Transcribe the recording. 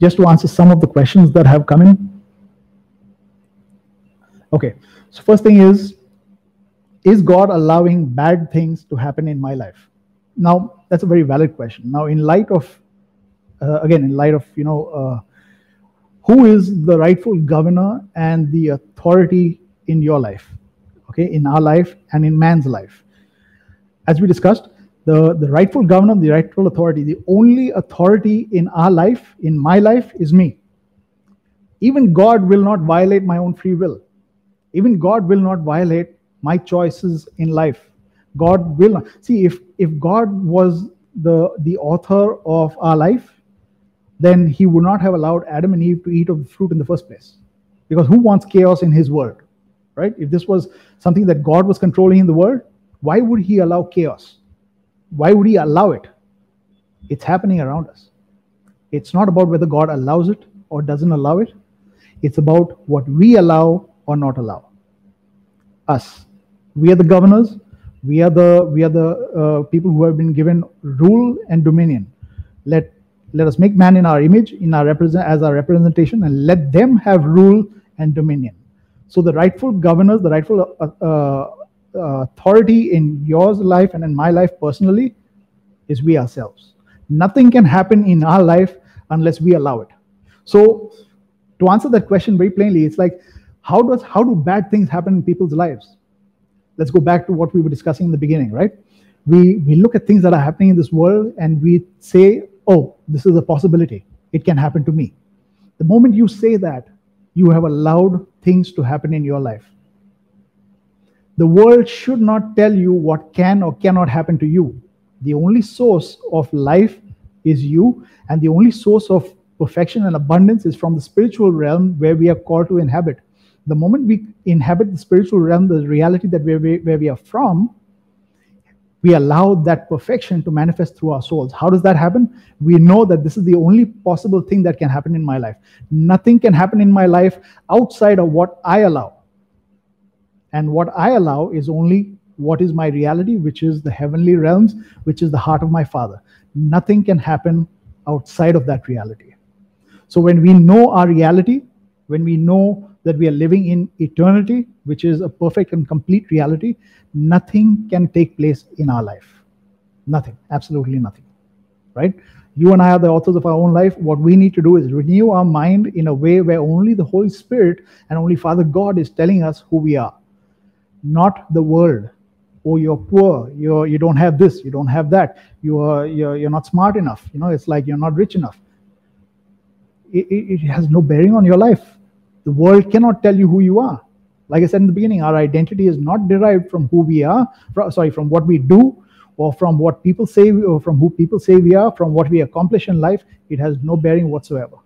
just to answer some of the questions that have come in. Okay, so first thing is, is God allowing bad things to happen in my life? Now, that's a very valid question. Now, in light of, uh, again, in light of, you know, uh, who is the rightful governor and the authority in your life, okay, in our life and in man's life? As we discussed, the, the rightful governor, the rightful authority, the only authority in our life, in my life, is me. Even God will not violate my own free will. Even God will not violate my choices in life. God will not. See, if, if God was the, the author of our life, then he would not have allowed Adam and Eve to eat of the fruit in the first place. Because who wants chaos in his world? Right? If this was something that God was controlling in the world, why would he allow chaos? Why would he allow it? It's happening around us. It's not about whether God allows it or doesn't allow it. It's about what we allow or not allow. Us. We are the governors. We are the we are the uh, people who have been given rule and dominion. Let let us make man in our image, in our represent as our representation, and let them have rule and dominion. So the rightful governors, the rightful uh, uh, Uh, authority in your life and in my life personally is we ourselves. Nothing can happen in our life unless we allow it. So, to answer that question very plainly, it's like how does how do bad things happen in people's lives? Let's go back to what we were discussing in the beginning, right? We we look at things that are happening in this world and we say, "Oh, this is a possibility. It can happen to me." The moment you say that, you have allowed things to happen in your life. The world should not tell you what can or cannot happen to you. The only source of life is you, and the only source of perfection and abundance is from the spiritual realm where we are called to inhabit. The moment we inhabit the spiritual realm, the reality that we, where we are from, we allow that perfection to manifest through our souls. How does that happen? We know that this is the only possible thing that can happen in my life. Nothing can happen in my life outside of what I allow. And what I allow is only what is my reality, which is the heavenly realms, which is the heart of my Father. Nothing can happen outside of that reality. So when we know our reality, when we know that we are living in eternity, which is a perfect and complete reality, nothing can take place in our life. Nothing, absolutely nothing. Right? You and I are the authors of our own life. What we need to do is renew our mind in a way where only the Holy Spirit and only Father God is telling us who we are not the world. Oh, you're poor. You're you don't have this. You don't have that. You are you're, you're not smart enough. You know, it's like you're not rich enough. It, it, it has no bearing on your life. The world cannot tell you who you are. Like I said in the beginning, our identity is not derived from who we are. From, sorry, from what we do, or from what people say, or from who people say we are, from what we accomplish in life. It has no bearing whatsoever.